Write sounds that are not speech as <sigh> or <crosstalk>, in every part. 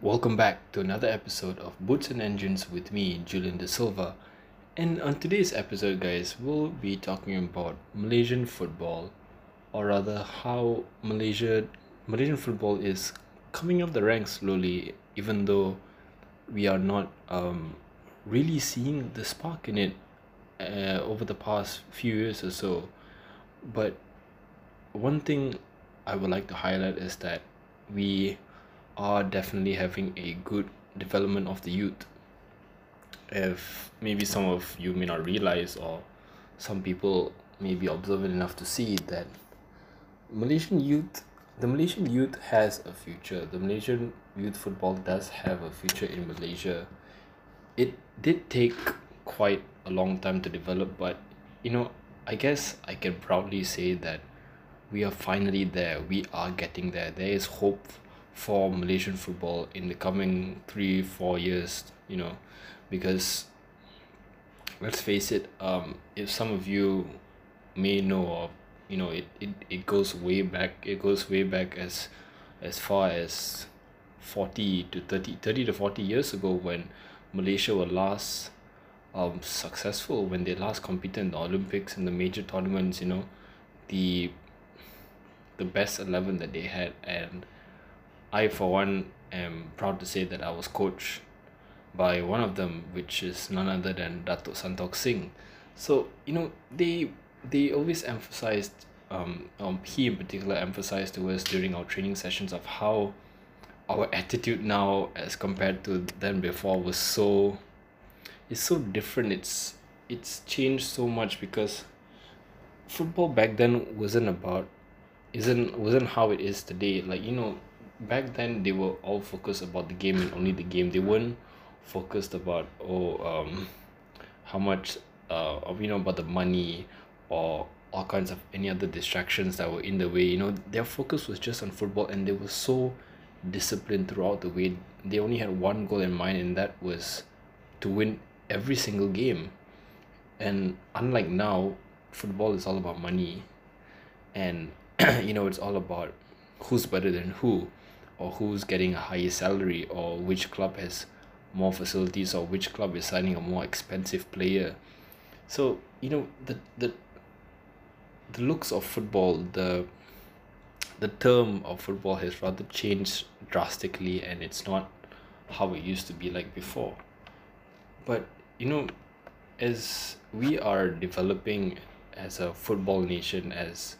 Welcome back to another episode of Boots and Engines with me, Julian De Silva. And on today's episode, guys, we'll be talking about Malaysian football, or rather, how Malaysia Malaysian football is coming up the ranks slowly, even though we are not um, really seeing the spark in it uh, over the past few years or so. But one thing I would like to highlight is that we are definitely having a good development of the youth. If maybe some of you may not realize, or some people may be observant enough to see that Malaysian youth, the Malaysian youth has a future. The Malaysian youth football does have a future in Malaysia. It did take quite a long time to develop, but you know, I guess I can proudly say that we are finally there. We are getting there. There is hope for Malaysian football in the coming three four years you know because let's face it um if some of you may know of you know it, it, it goes way back it goes way back as as far as 40 to 30 30 to 40 years ago when Malaysia were last um successful when they last competed in the Olympics and the major tournaments you know the the best 11 that they had and I for one am proud to say that I was coached by one of them which is none other than Datuk Santokh Singh. So you know they they always emphasized um, um he in particular emphasized to us during our training sessions of how our attitude now as compared to then before was so it's so different. It's it's changed so much because football back then wasn't about isn't wasn't how it is today. Like you know back then they were all focused about the game and only the game. They weren't focused about oh um how much uh you know about the money or all kinds of any other distractions that were in the way. You know their focus was just on football and they were so disciplined throughout the way. They only had one goal in mind and that was to win every single game. And unlike now football is all about money. And <clears throat> you know it's all about who's better than who or who's getting a higher salary or which club has more facilities or which club is signing a more expensive player. So you know the the the looks of football the the term of football has rather changed drastically and it's not how it used to be like before. But you know as we are developing as a football nation as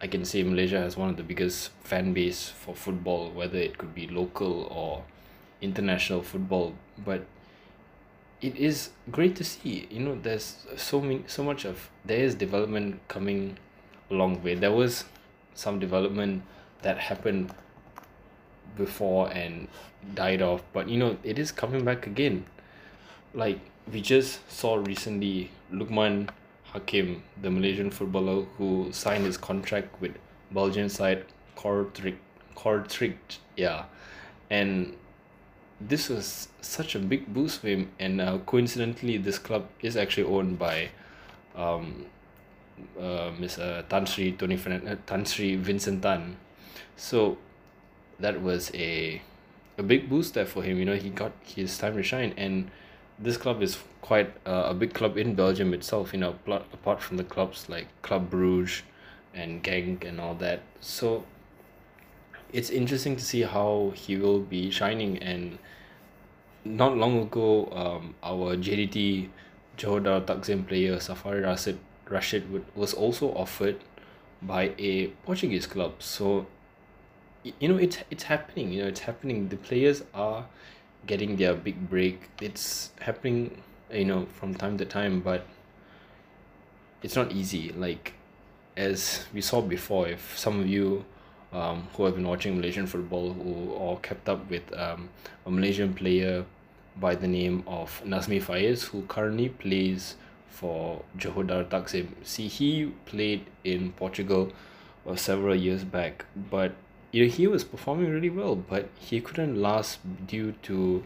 I can say Malaysia has one of the biggest fan base for football whether it could be local or international football. But it is great to see you know there's so many so much of there is development coming along way. There was some development that happened before and died off but you know it is coming back again. Like we just saw recently Luqman Hakim, the Malaysian footballer who signed his contract with Belgian side Kortrijk, Kortrijk, yeah, and this was such a big boost for him. And uh, coincidentally, this club is actually owned by, um, uh, Miss uh, Tan Sri Tony Fernand- uh, Tan Sri Vincent Tan, so that was a a big boost there for him. You know, he got his time to shine and this club is quite uh, a big club in Belgium itself, you know, pl- apart from the clubs like Club Bruges and Genk and all that. So it's interesting to see how he will be shining. And not long ago, um, our JDT Johor Takzim player Safawi Rashid, Rashid was also offered by a Portuguese club. So, you know, it's, it's happening, you know, it's happening. The players are getting their big break. It's happening you know from time to time but it's not easy. Like as we saw before if some of you um who have been watching Malaysian football who or kept up with um a Malaysian player by the name of Nazmi Faiz who currently plays for Johor Takzim see he played in Portugal uh, several years back but you know, he was performing really well but he couldn't last due to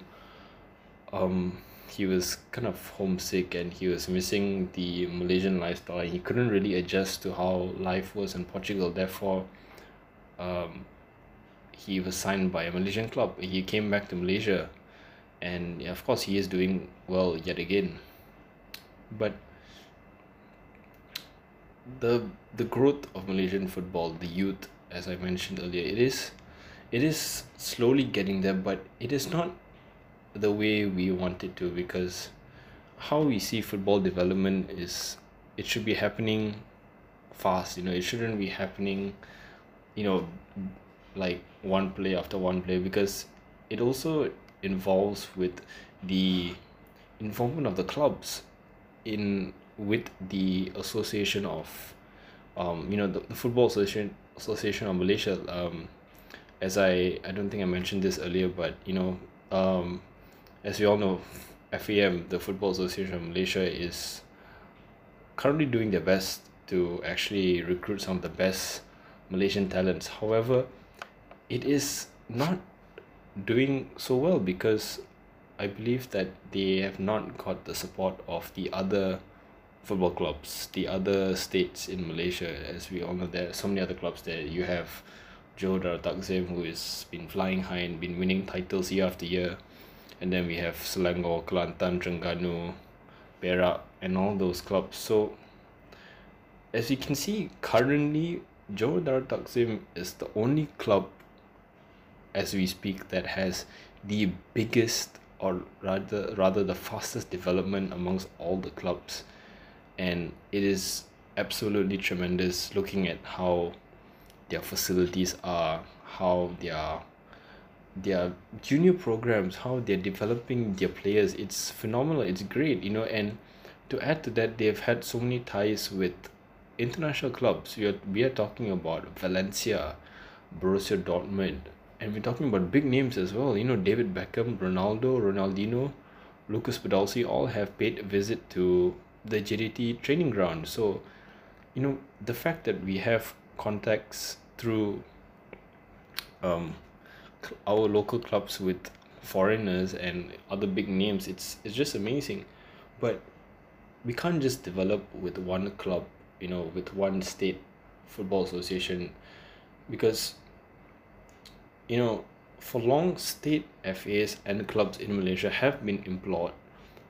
um he was kind of homesick and he was missing the Malaysian lifestyle he couldn't really adjust to how life was in Portugal therefore um he was signed by a Malaysian club. He came back to Malaysia, and of course he is doing well yet again. But the the growth of Malaysian football, the youth, as I mentioned earlier, it is it is slowly getting there, but it is not the way we want it to because how we see football development is it should be happening fast you know it shouldn't be happening you know like one play after one play because it also involves with the involvement of the clubs in with the association of um you know the, the football association association of malaysia um as i i don't think i mentioned this earlier but you know um as we all know FAM the football association of malaysia is currently doing their best to actually recruit some of the best malaysian talents. However it is not doing so well because I believe that they have not got the support of the other football clubs, the other states in Malaysia. As we all know, there are so many other clubs there. You have Darul Takzim, who has been flying high and been winning titles year after year. And then we have Selangor, Kelantan, Terengganu, Perak, and all those clubs. So, as you can see, currently, Johor Darul Takzim is the only club as we speak that has the biggest or rather rather the fastest development amongst all the clubs and it is absolutely tremendous looking at how their facilities are how their their junior programs how they're developing their players. It's phenomenal. It's great you know. And to add to that they've had so many ties with international clubs. We are, we are talking about Valencia Borussia Dortmund and we're talking about big names as well. You know David Beckham Ronaldo Ronaldinho Lukas Podolski all have paid a visit to the JDT training ground. So you know the fact that we have contacts through um our local clubs with foreigners and other big names it's it's just amazing. But we can't just develop with one club you know with one state football association because you know for long state FAs and clubs in Malaysia have been implored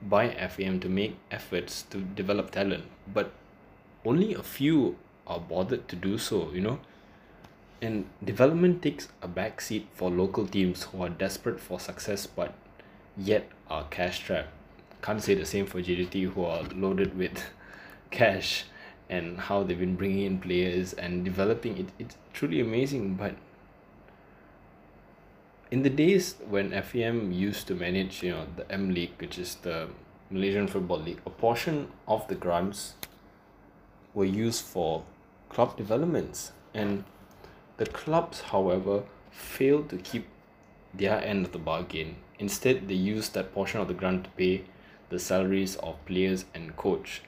by FAM to make efforts to develop talent but only a few are bothered to do so you know? And development takes a backseat for local teams who are desperate for success but yet are cash strapped. Can't say the same for JDT who are loaded with <laughs> cash and how they've been bringing in players and developing. It it's truly amazing but in the days when FAM used to manage, you know, the M League, which is the Malaysian Football League, a portion of the grants were used for club developments. And the clubs, however, failed to keep their end of the bargain. Instead, they used that portion of the grant to pay the salaries of players and coach.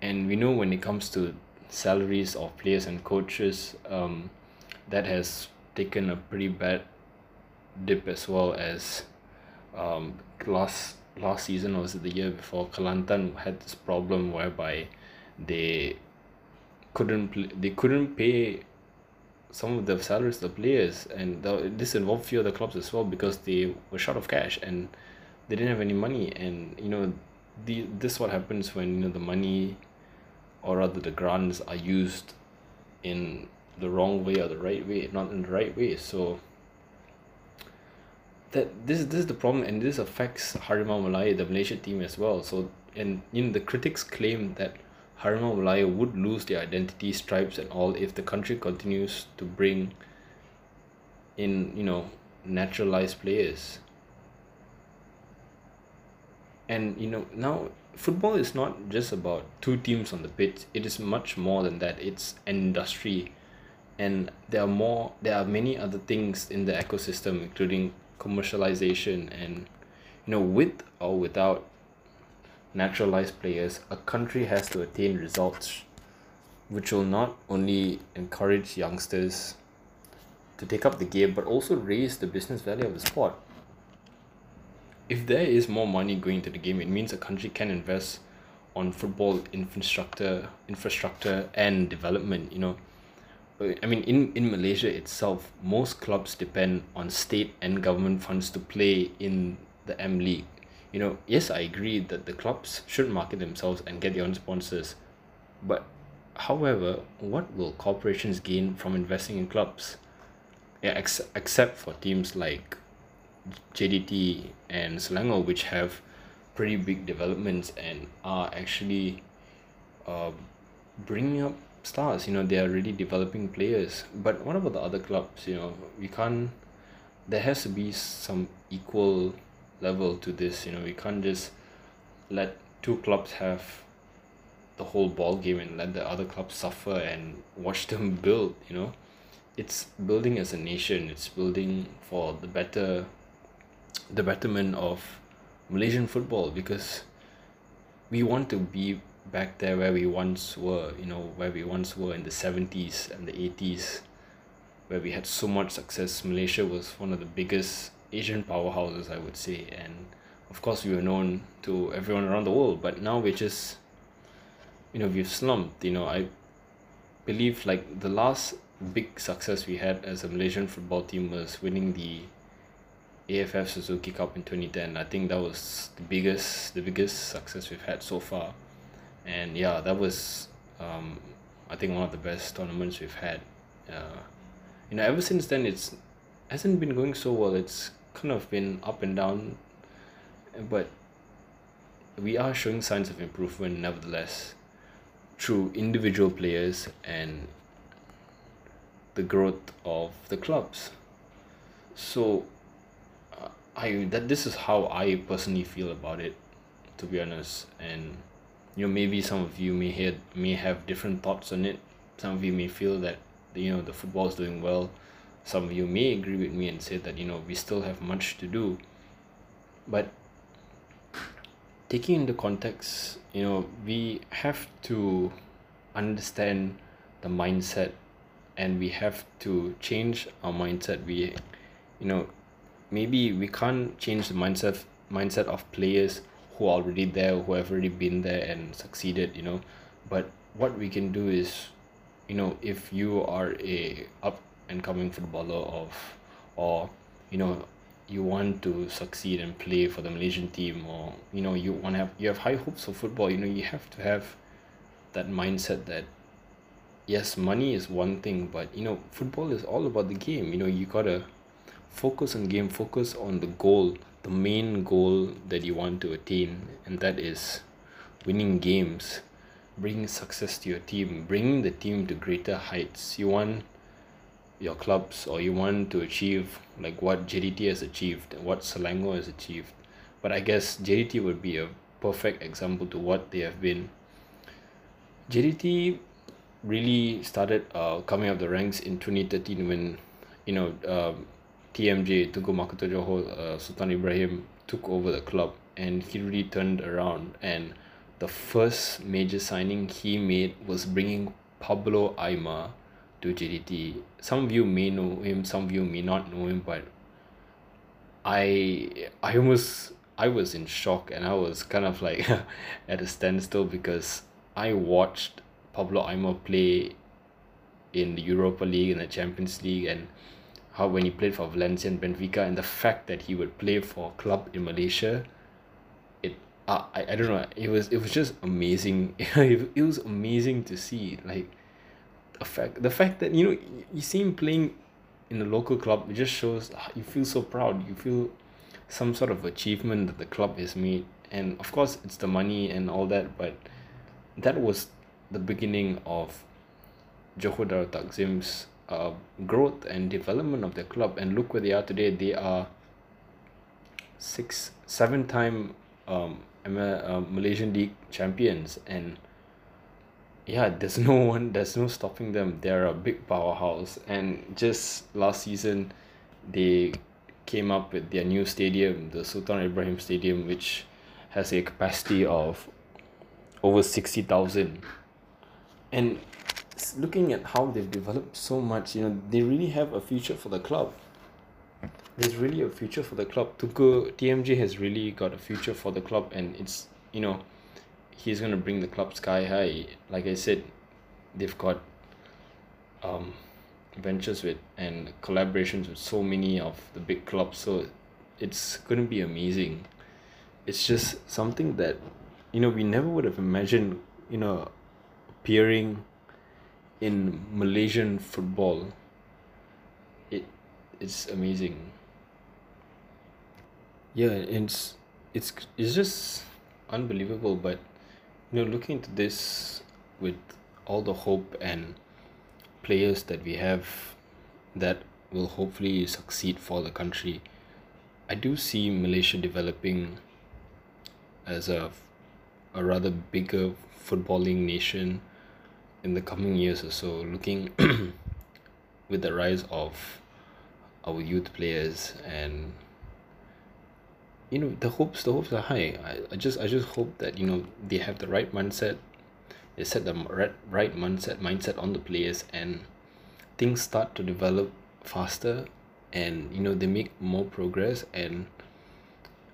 And we know when it comes to salaries of players and coaches, um, that has taken a pretty bad dip as well as um last last season or was it the year before Kelantan had this problem whereby they couldn't pl- they couldn't pay some of the salaries of the players and the, this involved few other clubs as well because they were short of cash and they didn't have any money and you know the this what happens when you know the money or rather the grants are used in the wrong way or the right way not in the right way. So that this this is the problem and this affects Harimau Malaya the Malaysia team as well. So and you know the critics claim that Harimau Malaya would lose their identity stripes and all if the country continues to bring in you know naturalized players. And you know now football is not just about two teams on the pitch. It is much more than that. It's an industry. And there are more there are many other things in the ecosystem including commercialization and you know with or without naturalized players a country has to attain results which will not only encourage youngsters to take up the game but also raise the business value of the sport. If there is more money going to the game it means a country can invest on football infrastructure infrastructure and development you know I mean in in Malaysia itself most clubs depend on state and government funds to play in the M League. You know yes I agree that the clubs should market themselves and get their own sponsors. But however what will corporations gain from investing in clubs? Yeah ex- except for teams like J_D_T and Selangor which have pretty big developments and are actually uh, bringing up stars you know they are really developing players. But what about the other clubs you know? We can't there has to be some equal level to this you know? We can't just let two clubs have the whole ball game and let the other clubs suffer and watch them build you know? It's building as a nation. It's building for the better the betterment of Malaysian football because we want to be back there where we once were you know where we once were in the 70s and the 80s where we had so much success. Malaysia was one of the biggest Asian powerhouses I would say. And of course we were known to everyone around the world but now we're just you know we've slumped you know. I believe like the last big success we had as a Malaysian football team was winning the A_F_F Suzuki Cup in 2010 I think that was the biggest the biggest success we've had so far and yeah that was um I think one of the best tournaments we've had. Uh you know ever since then it's hasn't been going so well. It's kind of been up and down but we are showing signs of improvement nevertheless through individual players and the growth of the clubs. So uh, I that this is how I personally feel about it to be honest. And you know maybe some of you may had may have different thoughts on it. Some of you may feel that you know the football is doing well. Some of you may agree with me and say that you know we still have much to do. But taking into context you know we have to understand the mindset and we have to change our mindset. We you know maybe we can't change the mindset mindset of players who are already there or who have already been there and succeeded you know. But what we can do is you know if you are a up and coming footballer of or you know you want to succeed and play for the Malaysian team or you know you want to have you have high hopes for football you know you have to have that mindset that yes money is one thing but you know football is all about the game. You know you gotta focus on game focus on the goal the main goal that you want to attain and that is winning games bringing success to your team bringing the team to greater heights. You want your clubs or you want to achieve like what J_D_T has achieved what Selangor has achieved. But I guess J_D_T would be a perfect example to what they have been. J_D_T really started uh coming up the ranks in 2013 when you know um T_M_J Tunku Mahkota Johor uh, Sultan Ibrahim took over the club and he really turned around and the first major signing he made was bringing Pablo Aimar to J_D_T some of you may know him some of you may not know him but I I almost I was in shock and I was kind of like <laughs> at a standstill because I watched Pablo Aimar play in the Europa League and the Champions League and how when he played for Valencia and Benfica and the fact that he would play for a club in Malaysia it uh, I I don't know it was it was just amazing. <laughs> It was amazing to see like the fact the fact that you know you see him playing in a local club it just shows you feel so proud. You feel some sort of achievement that the club has made. And of course it's the money and all that but that was the beginning of Johor Darul Takzim's uh, growth and development of the club. And look where they are today. They are six seven time um, uh, Malaysian League champions. And yeah there's <laughs> no one there's no stopping them. They're a big powerhouse. And just last season they came up with their new stadium the Sultan Ibrahim Stadium which has a capacity of over sixty thousand. And looking at how they've developed so much you know they really have a future for the club. There's really a future for the club. Tunku T_M_J has really got a future for the club and it's you know he's gonna bring the club sky high. Like I said they've got um ventures with and collaborations with so many of the big clubs. So it's to be amazing. It's just something that you know we never would have imagined you know appearing in Malaysian football it it's amazing. Yeah it's it's it's just unbelievable but you know looking into this with all the hope and players that we have that will hopefully succeed for the country I do see Malaysia developing as a a rather bigger footballing nation in the coming years or so looking <clears throat> with the rise of our youth players and you know the hopes the hopes are high. I, I just I just hope that you know they have the right mindset they set the right right mindset mindset on the players and things start to develop faster and you know they make more progress and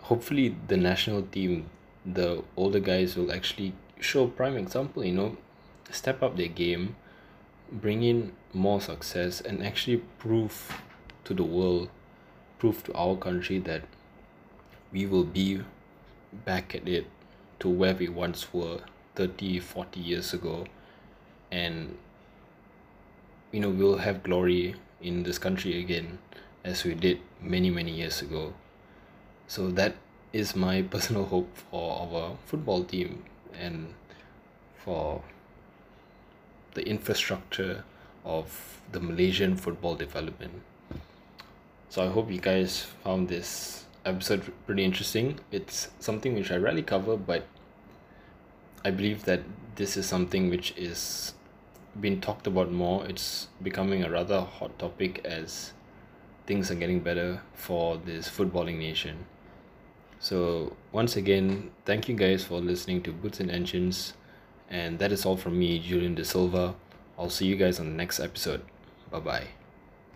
hopefully the national team the older guys will actually show prime example you know step up their game bring in more success and actually prove to the world prove to our country that we will be back at it to where we once were 30 40 years ago. And you know we'll have glory in this country again as we did many many years ago. So that is my <laughs> personal hope for our football team and for the infrastructure of the Malaysian football development. So I hope you guys found this episode pretty interesting. It's something which I rarely cover, but I believe that this is something which is being talked about more. It's becoming a rather hot topic as things are getting better for this footballing nation. So once again, thank you guys for listening to Boots and Engines. And that is all from me, Julian De Silva. I'll see you guys on the next episode. Bye bye.